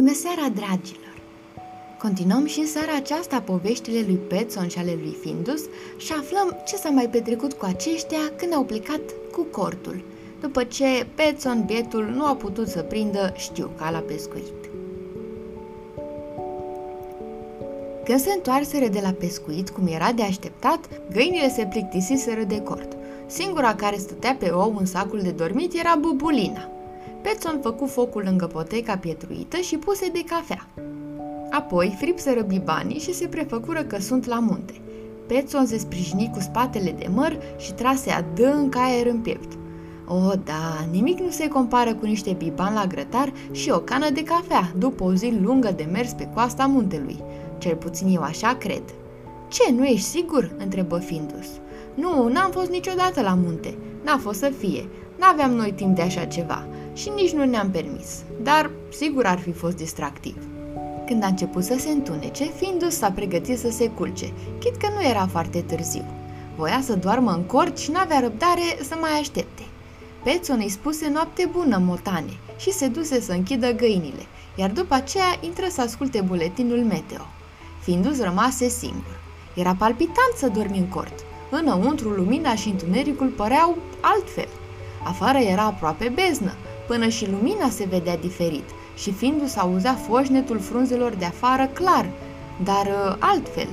Bună seara, dragilor! Continuăm și în seara aceasta poveștile lui Petson și ale lui Findus și aflăm ce s-a mai petrecut cu aceștia când au plecat cu cortul, după ce Petson, bietul, nu a putut să prindă știuca la pescuit. Când se întoarseră de la pescuit, cum era de așteptat, găinile se plictisiseră de cort. Singura care stătea pe ou în sacul de dormit era Bubulina – Petson făcu focul lângă poteca pietruită și puse de cafea. Apoi fripsără bibanii și se prefăcură că sunt la munte. Petson se sprijini cu spatele de măr și trase adânc aer în piept. O, oh, da, nimic nu se compară cu niște bibani la grătar și o cană de cafea, după o zi lungă de mers pe coasta muntelui. Cel puțin eu așa cred. Ce, nu ești sigur?" întrebă Findus. Nu, n-am fost niciodată la munte. N-a fost să fie. N-aveam noi timp de așa ceva și nici nu ne-am permis, dar sigur ar fi fost distractiv. Când a început să se întunece, Findus s-a pregătit să se culce, chit că nu era foarte târziu. Voia să doarmă în cort și n-avea răbdare să mai aștepte. Pețon îi spuse noapte bună motane și se duse să închidă găinile, iar după aceea intră să asculte buletinul meteo. Findus rămase singur. Era palpitant să dormi în cort. Înăuntru, lumina și întunericul păreau altfel. Afară era aproape beznă, până și lumina se vedea diferit și Findus auzea foșnetul frunzelor de afară clar, dar uh, altfel.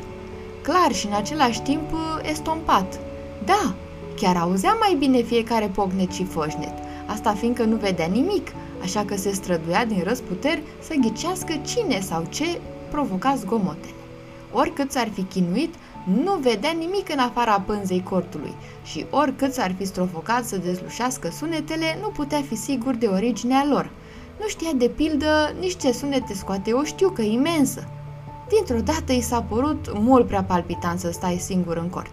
Clar și în același timp uh, estompat. Da, chiar auzea mai bine fiecare pocnet și foșnet, asta fiindcă nu vedea nimic, așa că se străduia din răsputeri să ghicească cine sau ce provoca zgomotele. Oricât s-ar fi chinuit, nu vedea nimic în afara pânzei cortului și oricât s-ar fi strofocat să dezlușească sunetele, nu putea fi sigur de originea lor. Nu știa de pildă nici ce sunete scoate o știucă imensă. Dintr-o dată i s-a părut mult prea palpitant să stai singur în cort.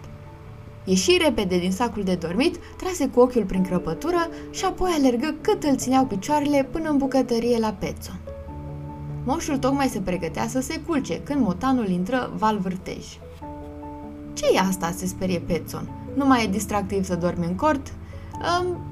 Ieși repede din sacul de dormit, trase cu ochiul prin crăpătură și apoi alergă cât îl țineau picioarele până în bucătărie la Petson. Moșul tocmai se pregătea să se culce când motanul intră val vârtej ce e asta?" se sperie Petson. Nu mai e distractiv să dormi în cort?"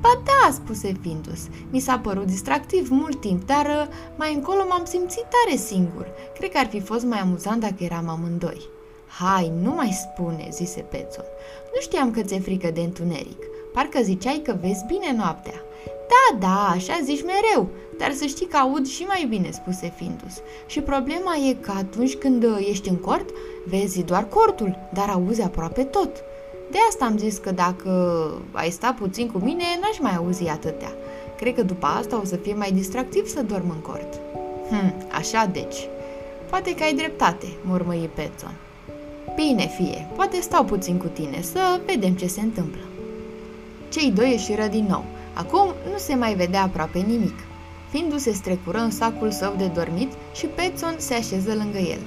Ba da, spuse Findus. Mi s-a părut distractiv mult timp, dar uh, mai încolo m-am simțit tare singur. Cred că ar fi fost mai amuzant dacă eram amândoi. Hai, nu mai spune, zise Petson. Nu știam că ți-e frică de întuneric. Parcă ziceai că vezi bine noaptea. Da, da, așa zici mereu, dar să știi că aud și mai bine, spuse Findus. Și problema e că atunci când uh, ești în cort, vezi doar cortul, dar auzi aproape tot. De asta am zis că dacă ai sta puțin cu mine, n-aș mai auzi atâtea. Cred că după asta o să fie mai distractiv să dorm în cort. Hm, așa deci. Poate că ai dreptate, murmăi Petson. Bine fie, poate stau puțin cu tine, să vedem ce se întâmplă. Cei doi ieșiră din nou. Acum nu se mai vedea aproape nimic. Findu se strecură în sacul său de dormit și Petson se așeză lângă el.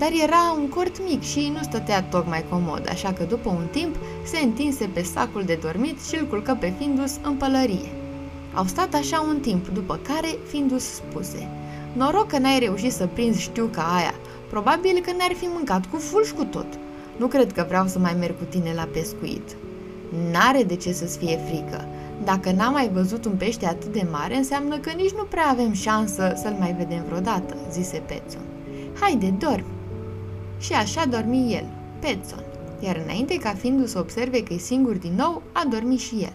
Dar era un cort mic și nu stătea tocmai comod, așa că după un timp se întinse pe sacul de dormit și îl culcă pe Findus în pălărie. Au stat așa un timp, după care Findus spuse Noroc că n-ai reușit să prinzi știuca aia, probabil că ne-ar fi mâncat cu fulgi cu tot. Nu cred că vreau să mai merg cu tine la pescuit. N-are de ce să-ți fie frică. Dacă n-am mai văzut un pește atât de mare, înseamnă că nici nu prea avem șansă să-l mai vedem vreodată, zise Petson. Haide, dormi! Și așa dormi el, Petson, iar înainte ca Findus să observe că e singur din nou, a dormit și el.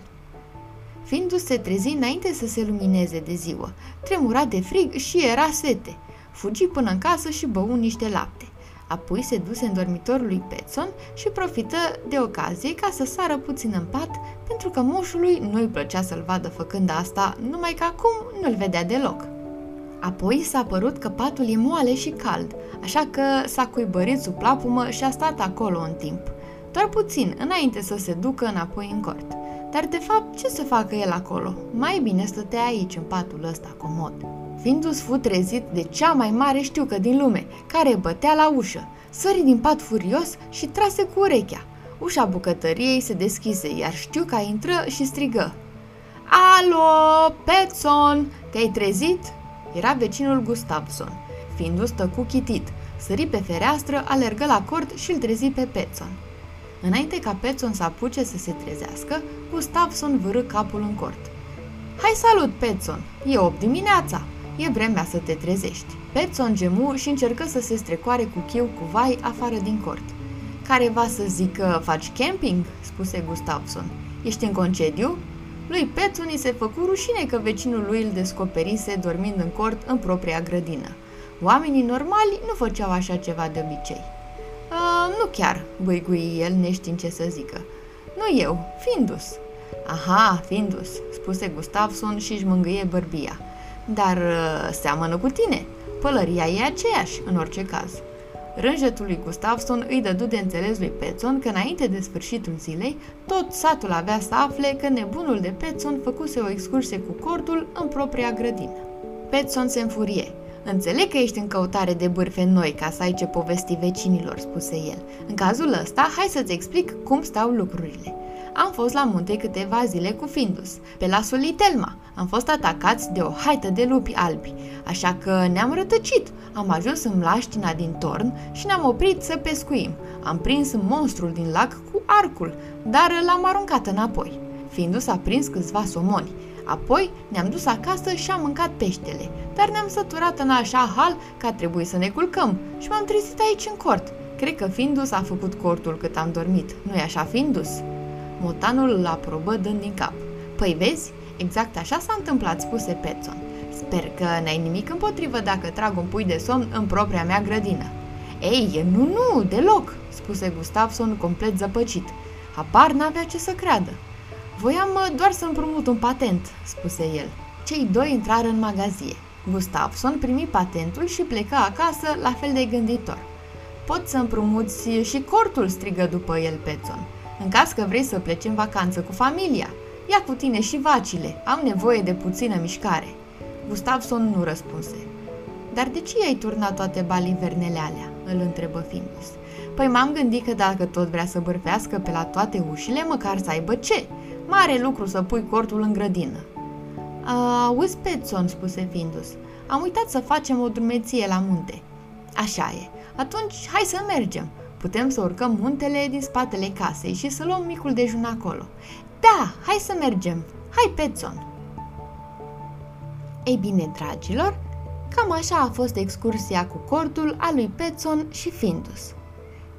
Findus se trezi înainte să se lumineze de ziua, tremura de frig și era sete. Fugi până în casă și bău niște lapte. Apoi se duse în dormitorul lui Petson și profită de ocazie ca să sară puțin în pat, pentru că moșului nu-i plăcea să-l vadă făcând asta, numai că acum nu-l vedea deloc. Apoi s-a părut că patul e moale și cald, așa că s-a cuibărit sub plapumă și a stat acolo un timp. Doar puțin, înainte să se ducă înapoi în cort. Dar de fapt, ce să facă el acolo? Mai bine stătea aici, în patul ăsta comod. Findus fu trezit de cea mai mare știucă din lume, care bătea la ușă. Sări din pat furios și trase cu urechea. Ușa bucătăriei se deschise, iar știuca intră și strigă. Alo, Petson, te-ai trezit? Era vecinul Gustavson. Findus tăcu chitit, sări pe fereastră, alergă la cort și îl trezi pe Petson. Înainte ca Petson să apuce să se trezească, Gustavson vârâ capul în cort. Hai salut, Petson! E 8 dimineața! e vremea să te trezești. Petson gemu și încercă să se strecoare cu chiu cu vai afară din cort. Care va să zică, faci camping? spuse Gustavson. Ești în concediu? Lui Petson i se făcu rușine că vecinul lui îl descoperise dormind în cort în propria grădină. Oamenii normali nu făceau așa ceva de obicei. nu chiar, băigui el neștiind ce să zică. Nu eu, Findus. Aha, Findus, spuse Gustavson și își mângâie bărbia. Dar uh, seamănă cu tine. Pălăria e aceeași, în orice caz. Rânjetul lui Gustavson îi dădu de înțeles lui Petson că înainte de sfârșitul zilei, tot satul avea să afle că nebunul de Petson făcuse o excursie cu cortul în propria grădină. Petson se înfurie. Înțeleg că ești în căutare de bârfe noi ca să ai ce povesti vecinilor, spuse el. În cazul ăsta, hai să-ți explic cum stau lucrurile. Am fost la munte câteva zile cu Findus, pe lasul lui Telma. Am fost atacați de o haită de lupi albi, așa că ne-am rătăcit. Am ajuns în mlaștina din torn și ne-am oprit să pescuim. Am prins monstrul din lac cu arcul, dar l-am aruncat înapoi. Findus a prins câțiva somoni. Apoi ne-am dus acasă și am mâncat peștele, dar ne-am săturat în așa hal că a trebuit să ne culcăm și m-am trezit aici în cort. Cred că Findus a făcut cortul cât am dormit. Nu-i așa, Findus? Motanul îl aprobă dând din cap. Păi vezi, exact așa s-a întâmplat, spuse Petson. Sper că n-ai nimic împotrivă dacă trag un pui de somn în propria mea grădină. Ei, nu, nu, deloc, spuse Gustavson complet zăpăcit. Apar n-avea ce să creadă. Voiam doar să împrumut un patent, spuse el. Cei doi intrară în magazie. Gustavson primi patentul și plecă acasă la fel de gânditor. Pot să împrumuți și cortul, strigă după el Petson. În caz că vrei să pleci în vacanță cu familia, ia cu tine și vacile, am nevoie de puțină mișcare. Gustavson nu răspunse. Dar de ce ai turnat toate balivernele alea? îl întrebă Findus. Păi m-am gândit că dacă tot vrea să bârfească pe la toate ușile, măcar să aibă ce? Mare lucru să pui cortul în grădină. Auzi, Petson, spuse Findus, am uitat să facem o drumeție la munte. Așa e. Atunci, hai să mergem. Putem să urcăm muntele din spatele casei și să luăm micul dejun acolo. Da, hai să mergem! Hai, Petson! Ei bine, dragilor, cam așa a fost excursia cu cortul a lui Petson și Findus.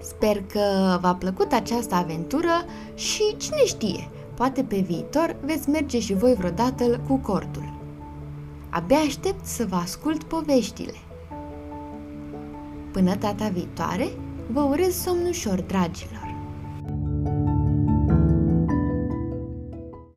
Sper că v-a plăcut această aventură și cine știe, poate pe viitor veți merge și voi vreodată cu cortul. Abia aștept să vă ascult poveștile. Până data viitoare, Vă urez somn ușor, dragilor!